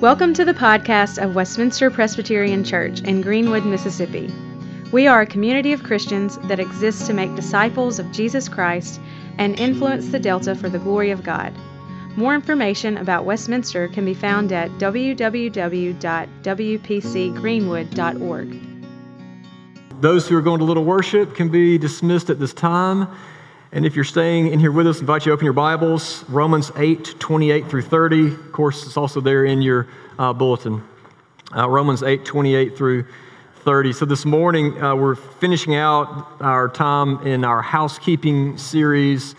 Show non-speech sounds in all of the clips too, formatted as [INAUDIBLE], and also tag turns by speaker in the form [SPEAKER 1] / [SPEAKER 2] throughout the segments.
[SPEAKER 1] Welcome to the podcast of Westminster Presbyterian Church in Greenwood, Mississippi. We are a community of Christians that exists to make disciples of Jesus Christ and influence the Delta for the glory of God. More information about Westminster can be found at www.wpcgreenwood.org.
[SPEAKER 2] Those who are going to Little Worship can be dismissed at this time. And if you're staying in here with us, I invite you to open your Bibles, Romans 8, 28 through 30. Of course, it's also there in your uh, bulletin. Uh, Romans 8, 28 through 30. So this morning, uh, we're finishing out our time in our housekeeping series.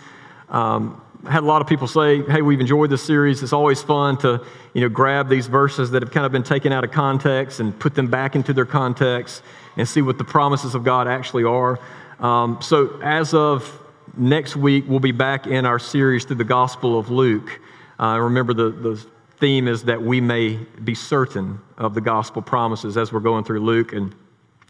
[SPEAKER 2] Um, I had a lot of people say, hey, we've enjoyed this series. It's always fun to you know, grab these verses that have kind of been taken out of context and put them back into their context and see what the promises of God actually are. Um, so as of next week, we'll be back in our series through the Gospel of Luke. Uh, remember, the, the theme is that we may be certain of the gospel promises as we're going through Luke. And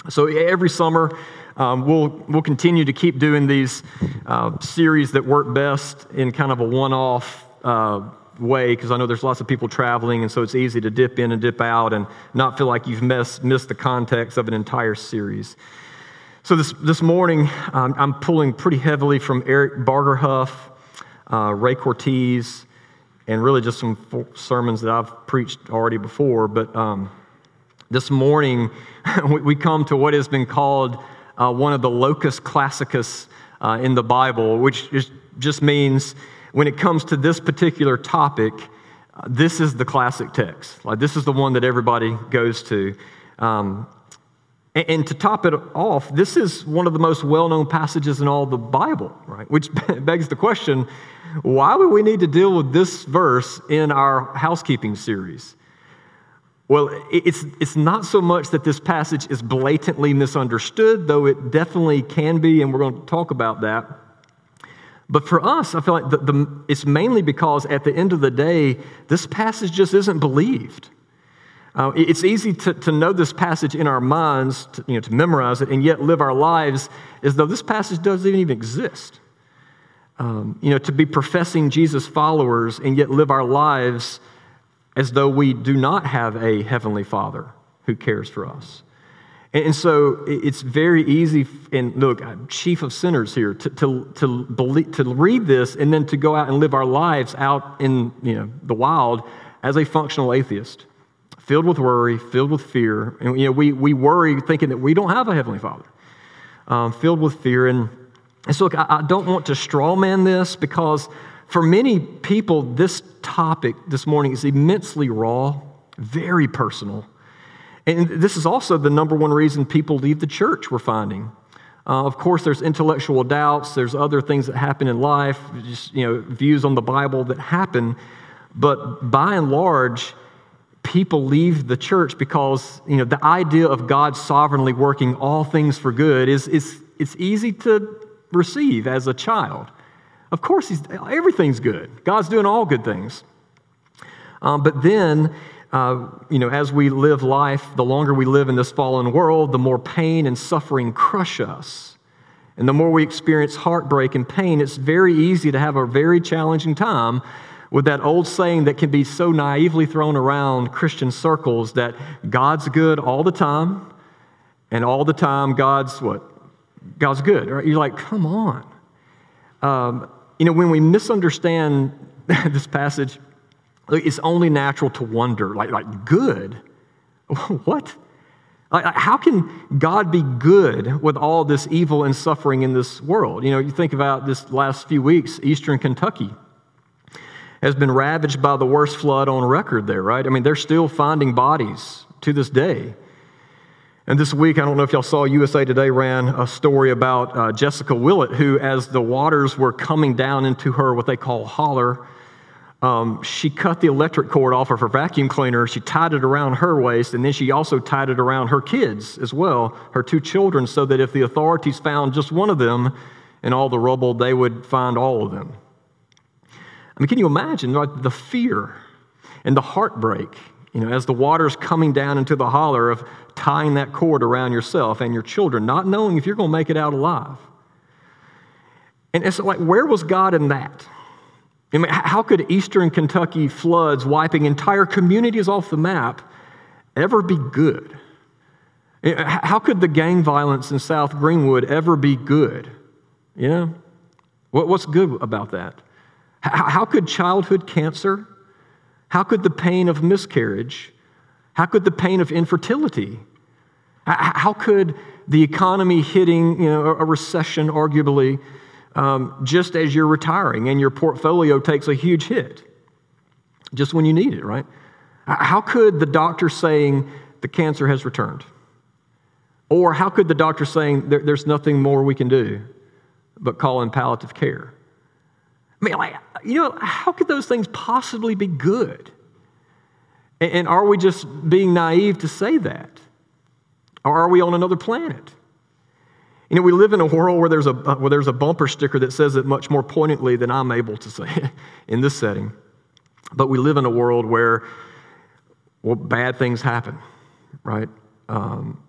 [SPEAKER 2] so every summer, um, we'll, we'll continue to keep doing these uh, series that work best in kind of a one off uh, way because I know there's lots of people traveling, and so it's easy to dip in and dip out and not feel like you've missed, missed the context of an entire series. So this, this morning, um, I'm pulling pretty heavily from Eric Bargerhuff, uh, Ray Cortez, and really just some sermons that I've preached already before. But um, this morning, [LAUGHS] we come to what has been called uh, one of the locus classicus uh, in the Bible, which is, just means when it comes to this particular topic, uh, this is the classic text. Like this is the one that everybody goes to. Um, and, to top it off, this is one of the most well-known passages in all the Bible, right? Which [LAUGHS] begs the question: Why would we need to deal with this verse in our housekeeping series? Well, it's, it's not so much that this passage is blatantly misunderstood, though it definitely can be, and we're going to talk about that. But for us, I feel like the, the, it's mainly because at the end of the day, this passage just isn't believed. Uh, it's easy to, to know this passage in our minds, to, you know, to memorize it, and yet live our lives as though this passage doesn't even exist. Um, you know, to be professing Jesus followers and yet live our lives as though we do not have a heavenly Father who cares for us. And so it's very easy, and look, I'm chief of sinners here, to, to, to, believe, to read this and then to go out and live our lives out in you know, the wild as a functional atheist, filled with worry, filled with fear. And you know, we, we worry thinking that we don't have a Heavenly Father, um, filled with fear. And, and so, look, I, I don't want to strawman this because for many people, this topic this morning is immensely raw, very personal and this is also the number one reason people leave the church, we're finding. Uh, of course, there's intellectual doubts, there's other things that happen in life, just, you know, views on the Bible that happen. But by and large, people leave the church because you know, the idea of God sovereignly working all things for good is, is it's easy to receive as a child. Of course, he's, everything's good. God's doing all good things. Um, but then uh, you know, as we live life, the longer we live in this fallen world, the more pain and suffering crush us. And the more we experience heartbreak and pain, it's very easy to have a very challenging time with that old saying that can be so naively thrown around Christian circles that God's good all the time, and all the time God's what? God's good. Right? You're like, come on. Um, you know, when we misunderstand [LAUGHS] this passage, it's only natural to wonder, like, like good? [LAUGHS] what? Like, how can God be good with all this evil and suffering in this world? You know, you think about this last few weeks, Eastern Kentucky has been ravaged by the worst flood on record there, right? I mean, they're still finding bodies to this day. And this week, I don't know if y'all saw USA Today ran a story about uh, Jessica Willett, who, as the waters were coming down into her, what they call holler, um, she cut the electric cord off of her vacuum cleaner. She tied it around her waist, and then she also tied it around her kids as well, her two children, so that if the authorities found just one of them in all the rubble, they would find all of them. I mean, can you imagine like, the fear and the heartbreak, you know, as the water's coming down into the holler of tying that cord around yourself and your children, not knowing if you're going to make it out alive? And it's like, where was God in that? I mean, how could eastern Kentucky floods wiping entire communities off the map ever be good? Eh, how could the gang violence in South Greenwood ever be good? You know? What's good about that? How could childhood cancer, how could the pain of miscarriage, how could the pain of infertility, how could the economy hitting you know, a recession, arguably, um, just as you're retiring and your portfolio takes a huge hit, just when you need it, right? How could the doctor saying the cancer has returned? Or how could the doctor saying there, there's nothing more we can do but call in palliative care? I mean, like, you know, how could those things possibly be good? And, and are we just being naive to say that? Or are we on another planet? You know, we live in a world where there's a, where there's a bumper sticker that says it much more poignantly than I'm able to say [LAUGHS] in this setting. But we live in a world where, well, bad things happen, right? Um,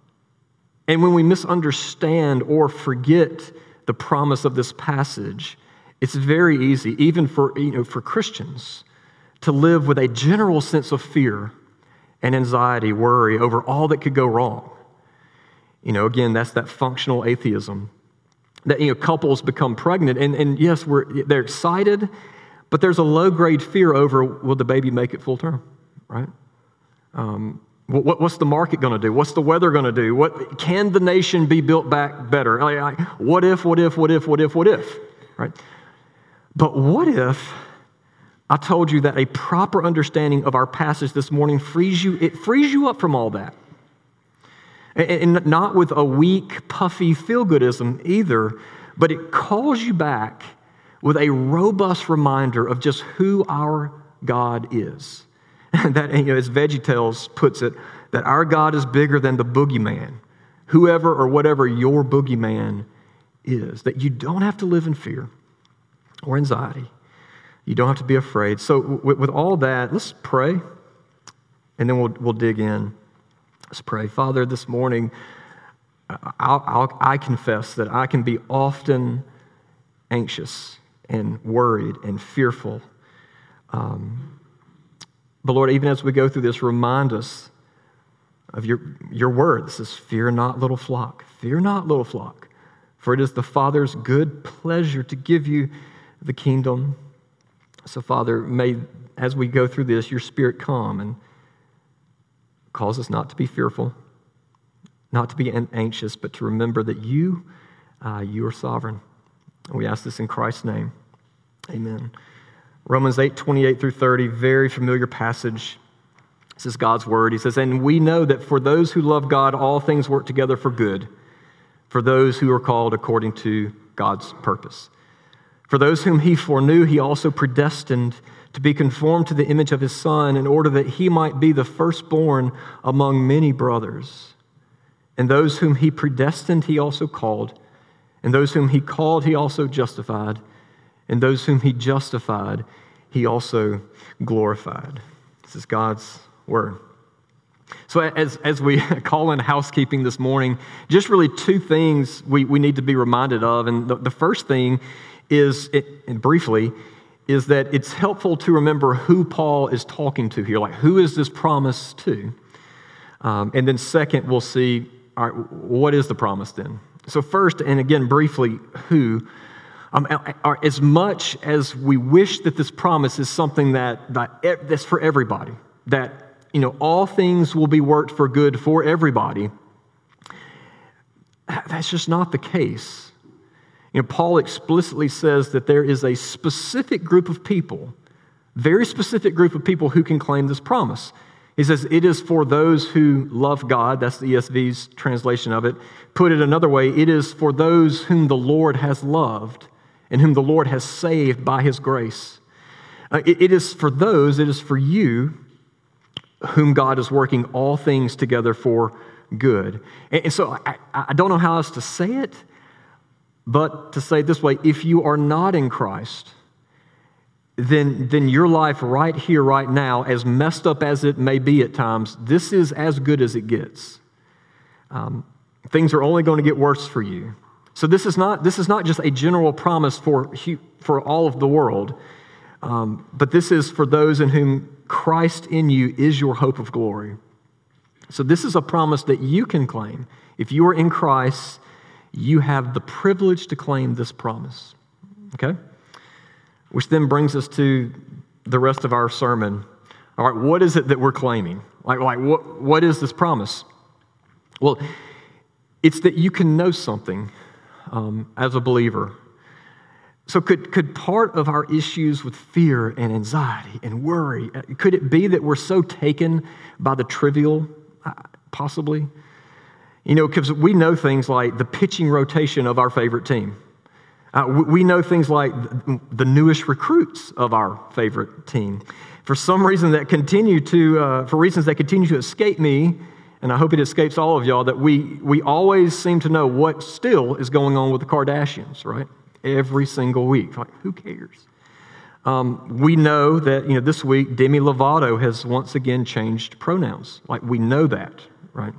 [SPEAKER 2] and when we misunderstand or forget the promise of this passage, it's very easy, even for, you know, for Christians, to live with a general sense of fear and anxiety, worry over all that could go wrong. You know, again, that's that functional atheism. That, you know, couples become pregnant, and, and yes, we're, they're excited, but there's a low grade fear over will the baby make it full term, right? Um, what, what's the market going to do? What's the weather going to do? What, can the nation be built back better? Like, what if, what if, what if, what if, what if, right? But what if I told you that a proper understanding of our passage this morning frees you, it frees you up from all that. And not with a weak, puffy feel goodism either, but it calls you back with a robust reminder of just who our God is. [LAUGHS] that, you know, as VeggieTales puts it, that our God is bigger than the boogeyman, whoever or whatever your boogeyman is. That you don't have to live in fear or anxiety. You don't have to be afraid. So, with, all that, let's pray, and then we'll, we'll dig in. Let's pray. Father, this morning, I'll, I'll, i confess that I can be often anxious and worried and fearful. Um, but Lord, even as we go through this, remind us of your, your word. This is fear not, little flock. Fear not, little flock. For it is the Father's good pleasure to give you the kingdom. So, Father, may, as we go through this, your spirit come and cause us not to be fearful, not to be anxious, but to remember that you, uh, you are sovereign. And we ask this in Christ's name. Amen. Romans 8, 28 through 30, very familiar passage. This is God's word. He says, And we know that for those who love God, all things work together for good, for those who are called according to God's purpose. For those whom he foreknew, he also predestined to be conformed to the image of his Son, in order that he might be the firstborn among many brothers. And those whom he predestined, he also called. And those whom he called, he also justified. And those whom he justified, he also glorified. This is God's word. So, as, as we [LAUGHS] call in housekeeping this morning, just really two things we, we need to be reminded of. And the, the first thing is, briefly, is that it's helpful to remember who Paul is talking to here. Like, who is this promise to? Um, and then, second, we'll see all right, what is the promise then? So, first, and again, briefly, who? Um, as much as we wish that this promise is something that, that that's for everybody, that you know all things will be worked for good for everybody, that's just not the case. You know, Paul explicitly says that there is a specific group of people, very specific group of people who can claim this promise. He says it is for those who love God. That's the ESV's translation of it. Put it another way, it is for those whom the Lord has loved and whom the Lord has saved by his grace. Uh, it, it is for those, it is for you whom God is working all things together for good. And, and so I, I don't know how else to say it. But to say it this way, if you are not in Christ, then, then your life right here, right now, as messed up as it may be at times, this is as good as it gets. Um, things are only going to get worse for you. So this is not, this is not just a general promise for, for all of the world, Um, but this is for those in whom Christ in you is your hope of glory. So, this is a promise that you can claim. If you are in Christ, you have the privilege to claim this promise. Okay? Which then brings us to the rest of our sermon. All right, what is it that we're claiming? Like, like what, what is this promise? Well, it's that you can know something um, as a believer. So, could, could part of our issues with fear and anxiety and worry, uh, could it be that we're so taken by the trivial, uh, possibly? You know, because we know things like the pitching rotation of our favorite team. Uh, we, know things like the, the newest recruits of our favorite team. For some reason that continue to, uh, for reasons that continue to escape me, and I hope it escapes all of y'all, that we, we always seem to know what still is going on with the Kardashians, right? Every single week. Like, who cares? Um, we know that, you know, this week Demi Lovato has once again changed pronouns. Like, we know that, right?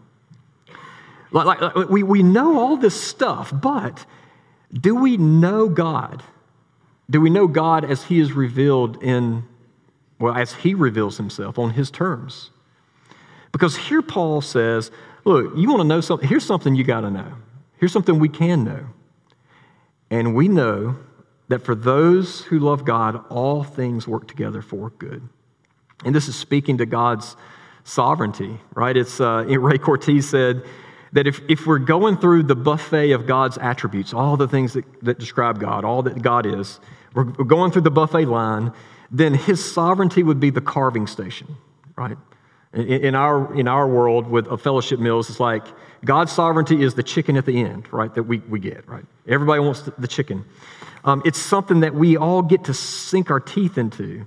[SPEAKER 2] Like, like, we, we know all this stuff, but do we know God? Do we know God as He is revealed in, well, as He reveals Himself on His terms? Because here Paul says, look, you want to know something? Here's something you got to know. Here's something we can know. And we know that for those who love God, all things work together for good. And this is speaking to God's sovereignty, right? It's uh, [LAUGHS] Ray Cortez said, that if, if we're going through the buffet of God's attributes, all the things that, that describe God, all that God is, we're, we're going through the buffet line, then his sovereignty would be the carving station, right? In, in our, in our world with a fellowship meals, it's like God's sovereignty is the chicken at the end, right, that we, we get, right? Everybody wants the, the chicken. Um, it's something that we all get to sink our teeth into.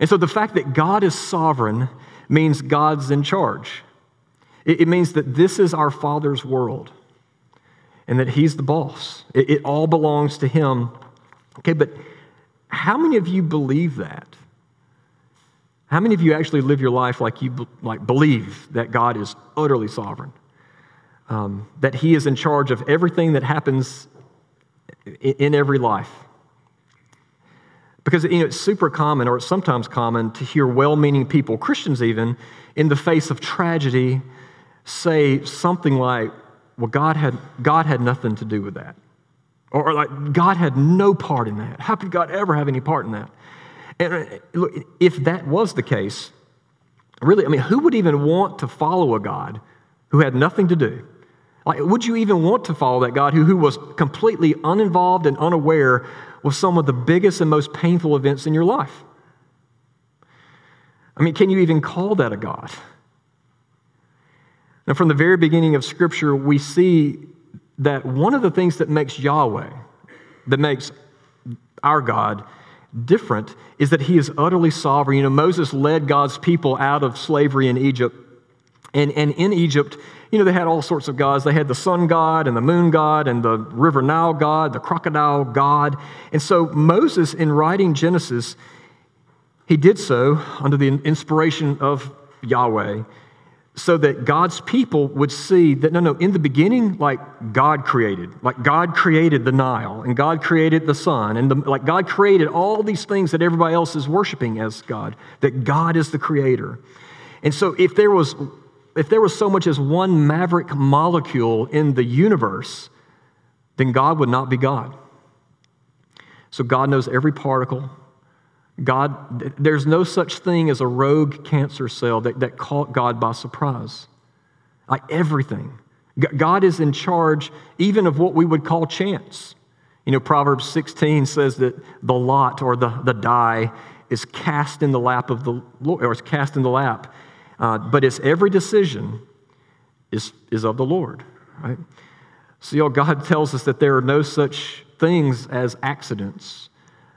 [SPEAKER 2] And so the fact that God is sovereign means God's in charge. It, means that this is our Father's world and that He's the boss. It, it all belongs to Him. Okay, but how many of you believe that? How many of you actually live your life like you like believe that God is utterly sovereign? Um, that He is in charge of everything that happens in, in every life? Because you know, it's super common, or it's sometimes common, to hear well meaning people, Christians even, in the face of tragedy say something like, well, God had, God had nothing to do with that. Or, or like, God had no part in that. How could God ever have any part in that? And uh, look, if that was the case, really, I mean, who would even want to follow a God who had nothing to do? Like, would you even want to follow that God who, who was completely uninvolved and unaware with some of the biggest and most painful events in your life? I mean, can you even call that a God? Now, from the very beginning of Scripture, we see that one of the things that makes Yahweh, that makes our God different, is that he is utterly sovereign. You know, Moses led God's people out of slavery in Egypt. And, and in Egypt, you know, they had all sorts of gods. They had the sun god and the moon god and the river Nile god, the crocodile god. And so Moses, in writing Genesis, he did so under the inspiration of Yahweh so that God's people would see that no, no, in the beginning, like God created, like God created the Nile and God created the sun, and the, like God created all these things that everybody else is worshiping as God, that God is the creator. And so if there was if there was so much as one maverick molecule in the universe, then God would not be God. So God knows every particle, God, there's no such thing as a rogue cancer cell that, that caught God by surprise. Like everything. God is in charge even of what we would call chance. You know, Proverbs 16 says that the lot or the, the die is cast in the lap of the Lord, or is cast in the lap. Uh, but it's every decision is, is of the Lord, right? So, you know, God tells us that there are no such things as accidents.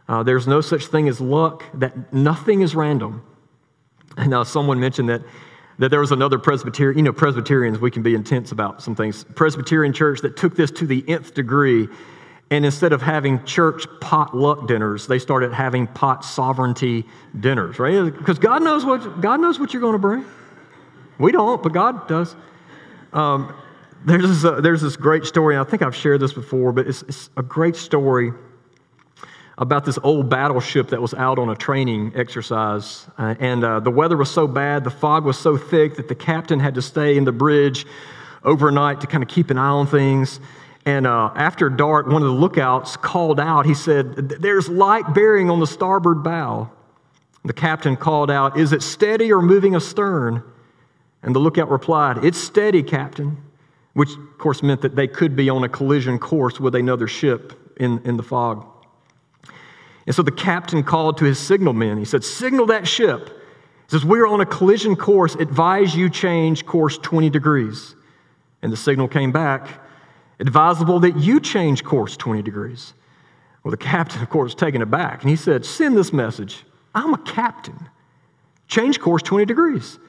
[SPEAKER 2] Uh, there's no such thing as luck, that nothing is random. And now someone mentioned that, that there was another Presbyterian, you know, Presbyterians, we can be intense about some things. Presbyterian church that took this to the nth degree. And instead of having church potluck dinners, they started having pot sovereignty dinners, right? Because God knows what, God knows what you're going to bring. We don't, but God does. Um, there's, this, uh, there's this great story, I think I've shared this before, but it's, it's a great story about this old battleship that was out on a training exercise. Uh, and uh, the weather was so bad, the fog was so thick that the captain had to stay in the bridge overnight to kind of keep an eye on things. And uh, after dark, one of the lookouts called out. He said, There's light bearing on the starboard bow. The captain called out, Is it steady or moving astern? And the lookout replied, It's steady, Captain, which of course meant that they could be on a collision course with another ship in, in the fog. And so the captain called to his signalmen. He said, Signal that ship. He says, We're on a collision course. Advise you change course 20 degrees. And the signal came back, advisable that you change course 20 degrees. Well, the captain, of course, taken aback, and he said, Send this message. I'm a captain. Change course 20 degrees.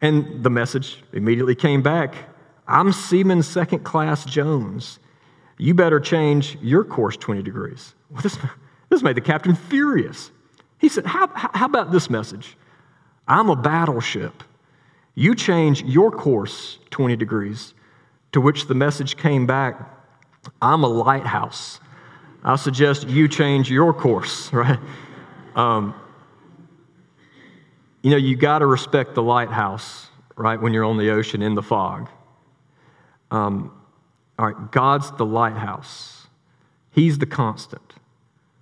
[SPEAKER 2] And the message immediately came back I'm Seaman Second Class Jones. You better change your course 20 degrees. Well, this, this made the captain furious. He said, how, how about this message? I'm a battleship. You change your course 20 degrees, to which the message came back I'm a lighthouse. I suggest you change your course, [LAUGHS] right? Um, you know, you got to respect the lighthouse, right, when you're on the ocean in the fog. Um, all right, God's the lighthouse, He's the constant.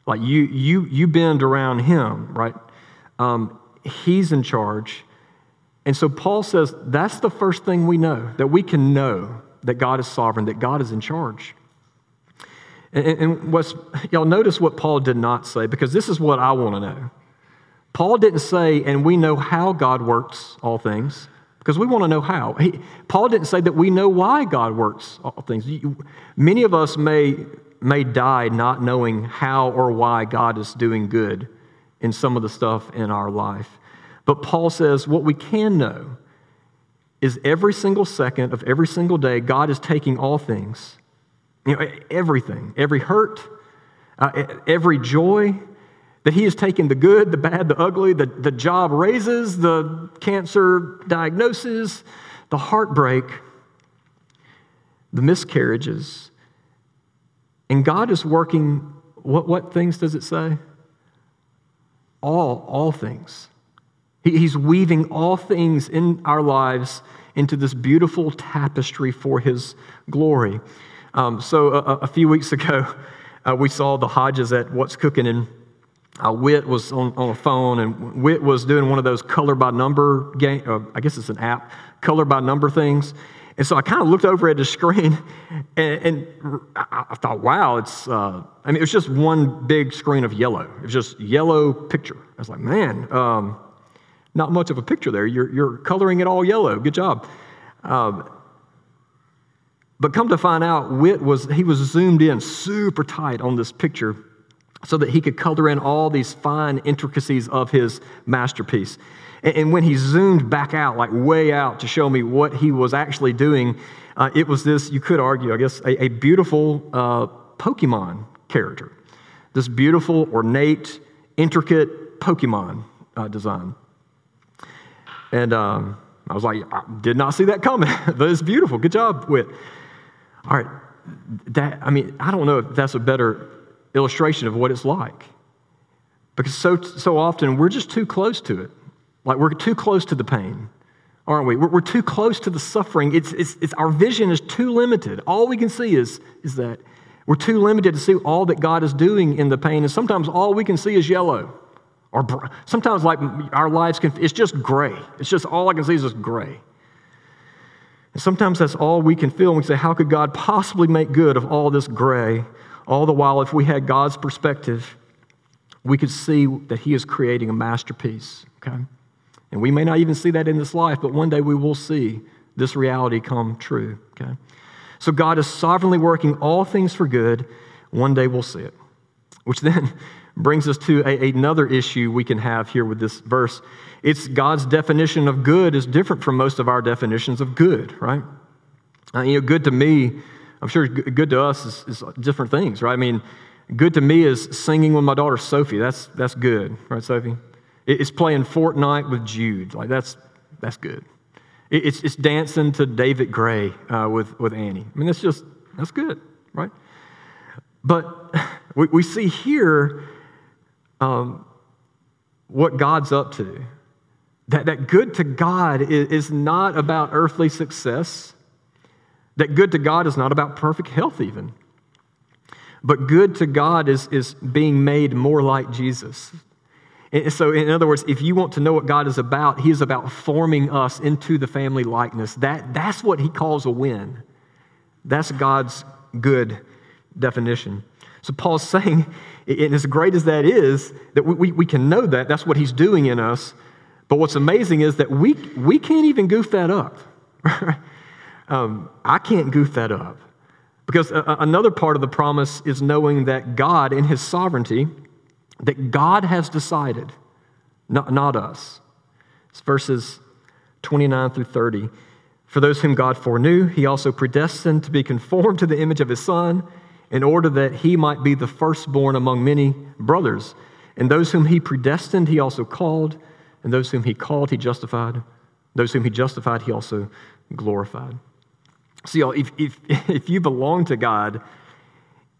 [SPEAKER 2] Like you, you, you bend around Him, right? Um, he's in charge. And so Paul says that's the first thing we know that we can know that God is sovereign, that God is in charge. And, and what's, y'all notice what Paul did not say, because this is what I want to know. Paul didn't say, and we know how God works all things, because we want to know how. He, Paul didn't say that we know why God works all things. Many of us may, may die not knowing how or why God is doing good in some of the stuff in our life. But Paul says what we can know is every single second of every single day, God is taking all things, you know, everything, every hurt, uh, every joy, that he is taking the good, the bad, the ugly, the, the job raises, the cancer diagnosis, the heartbreak, the miscarriages. And God is working, what, what things does it say? All, all things. He, he's weaving all things in our lives into this beautiful tapestry for His glory. Um, so a, a, few weeks ago, [LAUGHS] uh, we saw the Hodges at What's Cooking and uh, Wit was on, on a phone, and Wit was doing one of those color by number game. Uh, I guess it's an app, color by number things. And so I kind of looked over at the screen, [LAUGHS] and, and I thought, wow, it's. Uh, I mean, it was just one big screen of yellow. It was just yellow picture. I was like, man, um, not much of a picture there. You're, you're coloring it all yellow. Good job. Um, but come to find out, Wit was he was zoomed in super tight on this picture so that he could color in all these fine intricacies of his masterpiece. And, when he zoomed back out, like way out, to show me what he was actually doing, uh, it was this, you could argue, I guess, a, a beautiful uh, Pokemon character. This beautiful, ornate, intricate Pokemon uh, design. And um, I was like, I did not see that coming, [LAUGHS] but it's beautiful. Good job, Wit. All right, that, I mean, I don't know if that's a better illustration of what it's like. Because so, so often we're just too close to it. Like we're too close to the pain, aren't we? We're, we're too close to the suffering. It's, it's, it's, our vision is too limited. All we can see is, is that we're too limited to see all that God is doing in the pain. And sometimes all we can see is yellow. Or sometimes, like our lives, can, it's just gray. It's just all I can see is just gray. And sometimes that's all we can feel. And we say, How could God possibly make good of all this gray? All the while, if we had God's perspective, we could see that He is creating a masterpiece, okay? And we may not even see that in this life, but one day we will see this reality come true, okay? So God is sovereignly working all things for good. One day we'll see it. Which then [LAUGHS] brings us to a, another issue we can have here with this verse. It's God's definition of good is different from most of our definitions of good, right? Uh, you know, good to me I'm sure good to us is, is, different things, right? I mean, good to me is singing with my daughter Sophie. That's, that's good, right, Sophie? It's playing Fortnite with Jude. Like, that's, that's good. It's, it's dancing to David Gray uh, with, with Annie. I mean, that's just, that's good, right? But [LAUGHS] we, we see here um, what God's up to. That, that good to God is, is not about earthly success. That good to God is not about perfect health, even. But good to God is, is being made more like Jesus. And so, in other words, if you want to know what God is about, He is about forming us into the family likeness. That, that's what He calls a win. That's God's good definition. So, Paul's [LAUGHS] saying, and as great as that is, that we, we, we can know that. That's what He's doing in us. But what's amazing is that we, we can't even goof that up. [LAUGHS] um, I can't goof that up. Because a, another part of the promise is knowing that God, in His sovereignty, that God has decided, not, not us. It's verses 29 through 30. For those whom God foreknew, He also predestined to be conformed to the image of His Son, in order that He might be the firstborn among many brothers. And those whom He predestined, He also called. And those whom He called, He justified. Those whom He justified, He also glorified. See, y'all, if, if, [LAUGHS] if you belong to God,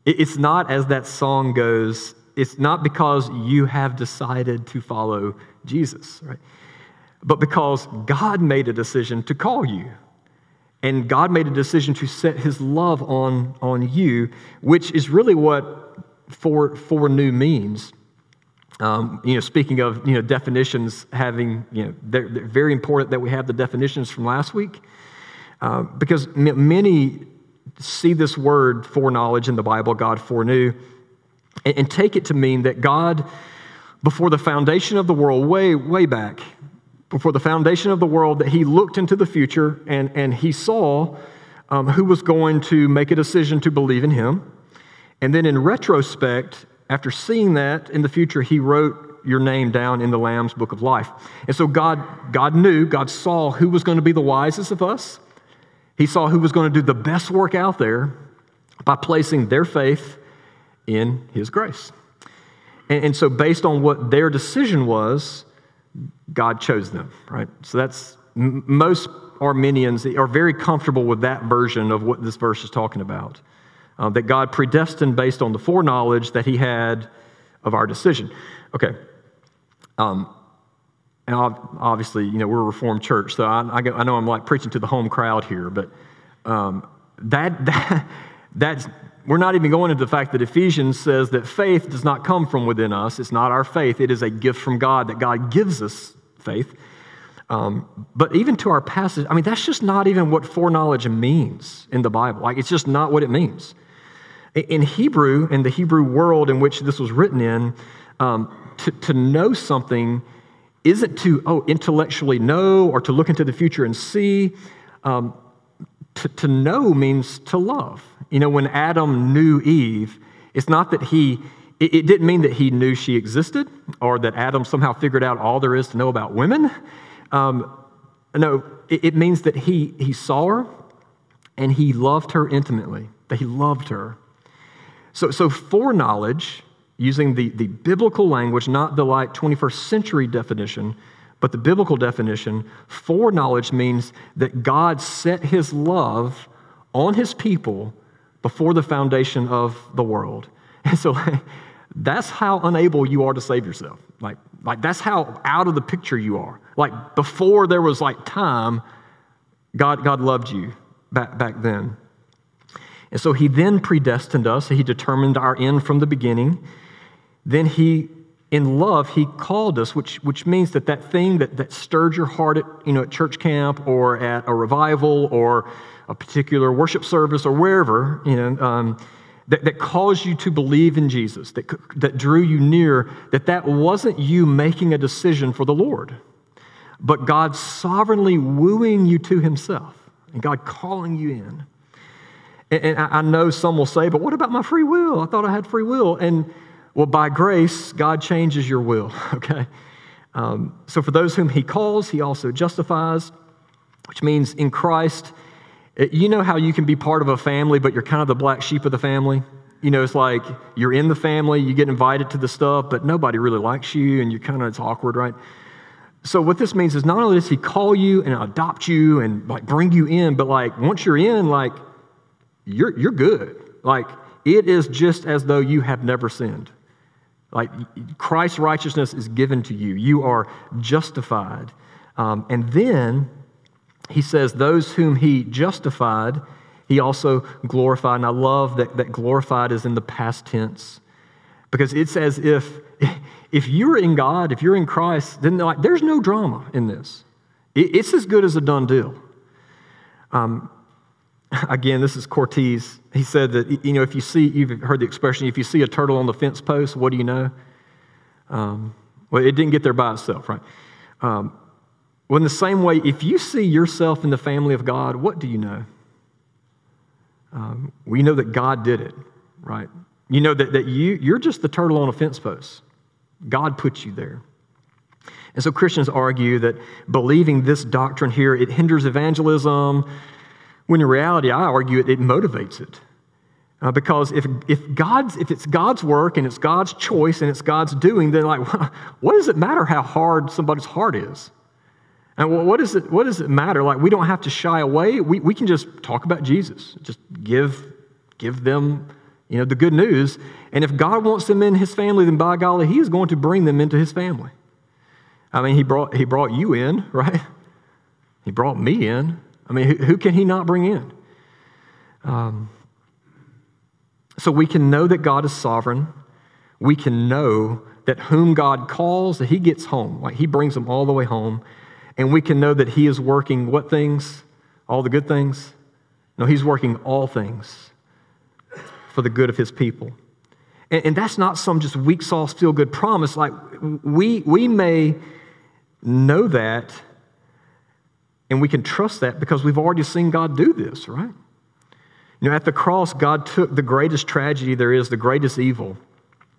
[SPEAKER 2] it's not as that song goes, it's not because you have decided to follow Jesus, right? But because God made a decision to call you. And God made a decision to set his love on, on you, which is really what for, foreknew means. Um, you know, speaking of you know definitions, having you know, they're, they're very important that we have the definitions from last week. Uh, because many see this word foreknowledge in the Bible, God foreknew, and, and take it to mean that God, before the foundation of the world, way, way back, before the foundation of the world, that He looked into the future and, and He saw um, who was going to make a decision to believe in Him. And then in retrospect, after seeing that in the future, He wrote your name down in the Lamb's book of life. And so God, God knew, God saw who was going to be the wisest of us he saw who was going to do the best work out there by placing their faith in His grace. And, and so, based on what their decision was, God chose them, right? So, that's most Arminians are very comfortable with that version of what this verse is talking about. Uh, that God predestined based on the foreknowledge that He had of our decision. Okay. Um, and obviously, you know, we're a Reformed church, so I, I, I know I'm like preaching to the home crowd here, but um, that, [LAUGHS] that, that's, we're not even going into the fact that Ephesians says that faith does not come from within us. It's not our faith, it is a gift from God, that God gives us faith. Um, but even to our passage, I mean, that's just not even what foreknowledge means in the Bible. Like, it's just not what it means. In Hebrew, in the Hebrew world in which this was written in, um, to, to know something isn't to, oh, intellectually know or to look into the future and see. Um, to, to know means to love. You know, when Adam knew Eve, it's not that he, it, it didn't mean that he knew she existed or that Adam somehow figured out all there is to know about women. Um, no, it, it means that he, he saw her and he loved her intimately, that he loved her. So, so foreknowledge using the, the biblical language, not the like 21st century definition, but the biblical definition, foreknowledge means that God set his love on his people before the foundation of the world. [LAUGHS] And so [LAUGHS] that's how unable you are to save yourself. Like, like that's how out of the picture you are. Like before there was like time, God, God loved you back, back then. And so he then predestined us. He determined our end from the beginning. Then he, in love, he called us, which, which means that that thing that, that stirred your heart at, you know, at church camp or at a revival or a particular worship service or wherever, you know, um, that, that caused you to believe in Jesus, that, that drew you near, that that wasn't you making a decision for the Lord, but God sovereignly wooing you to himself and God calling you in. And, and I know some will say, but what about my free will? I thought I had free will. And well, by grace, God changes your will, [LAUGHS] okay? Um, so for those whom he calls, he also justifies, which means in Christ, it, you know how you can be part of a family, but you're kind of the black sheep of the family? You know, it's like you're in the family, you get invited to the stuff, but nobody really likes you, and you're kind of, it's awkward, right? So what this means is not only does he call you and adopt you and like bring you in, but like once you're in, like you're, you're good. Like it is just as though you have never sinned. Like Christ's righteousness is given to you. You are justified. Um, and then he says, Those whom he justified, he also glorified. And I love that, that glorified is in the past tense because it's as if if you're in God, if you're in Christ, then like, there's no drama in this. It, it's as good as a done deal. Um, [LAUGHS] again, this is Cortez. He said that, you know, if you see, you've heard the expression, if you see a turtle on the fence post, what do you know? Um, well, it didn't get there by itself, right? Um, well, in the same way, if you see yourself in the family of God, what do you know? Um, we know that God did it, right? You know that, that you, you're just the turtle on a fence post. God put you there. And so Christians argue that believing this doctrine here, it hinders evangelism, when in reality, I argue it, it motivates it. Uh, because if, if, God's, if it's God's work and it's God's choice and it's God's doing, then like, [LAUGHS] what does it matter how hard somebody's heart is? And what, does it, what does it matter? Like, we don't have to shy away. We, we can just talk about Jesus, just give, give them you know, the good news. And if God wants them in his family, then by golly, he is going to bring them into his family. I mean, he brought, he brought you in, [LAUGHS] right? He brought me in. I mean, who, who can he not bring in? Um, so we can know that God is sovereign. We can know that whom God calls, that he gets home. Like he brings them all the way home. And we can know that he is working what things? All the good things? No, he's working all things for the good of his people. And, and that's not some just weak sauce, feel good promise. Like we, we may know that and we can trust that because we've already seen God do this, right? You know, at the cross, God took the greatest tragedy there is, the greatest evil.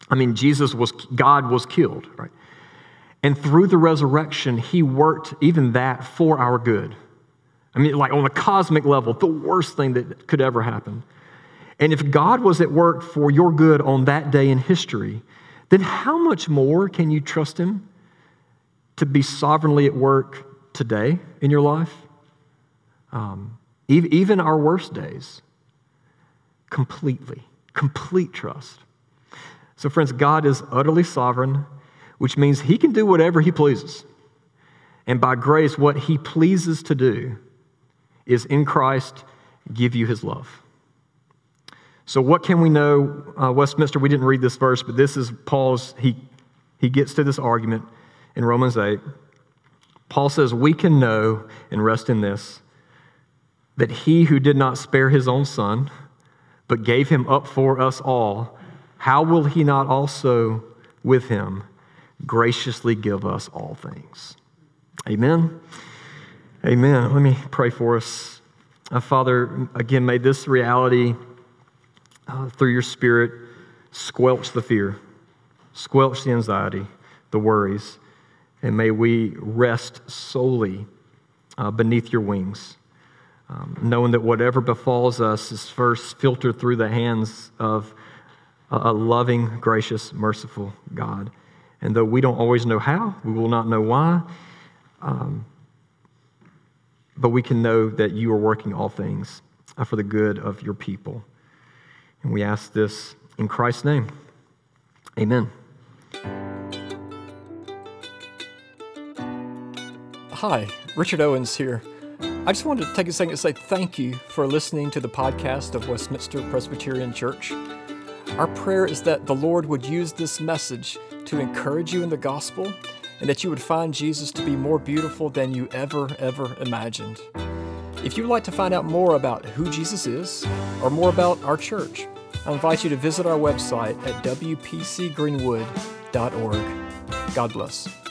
[SPEAKER 2] I mean, Jesus was, God was killed, right? And through the resurrection, he worked even that for our good. I mean, like on a cosmic level, the worst thing that could ever happen. And if God was at work for your good on that day in history, then how much more can you trust Him to be sovereignly at work today in your life? Um, even our worst days, completely, complete trust. So, friends, God is utterly sovereign, which means He can do whatever He pleases. And by grace, what He pleases to do is in Christ give you His love. So, what can we know? Uh, Westminster, we didn't read this verse, but this is Paul's, he, he gets to this argument in Romans 8. Paul says, We can know and rest in this that he who did not spare his own son, but gave him up for us all, how will he not also with him graciously give us all things? Amen. Amen. Let me pray for us. Uh, Father, again, may this reality uh, through your Spirit, squelch the fear, squelch the anxiety, the worries, and may we rest solely uh, beneath your wings, um, knowing that whatever befalls us is first filtered through the hands of a, loving, gracious, merciful God. And though we don't always know how, we will not know why, um, but we can know that you are working all things uh, for the good of your people. And we ask this in Christ's name. Amen.
[SPEAKER 3] Hi, Richard Owens here. I just wanted to take a second to say thank you for listening to the podcast of Westminster Presbyterian Church. Our prayer is that the Lord would use this message to encourage you in the gospel and that you would find Jesus to be more beautiful than you ever, ever imagined. If you'd like to find out more about who Jesus is or more about our church, I invite you to visit our website at wpcgreenwood.org. God bless.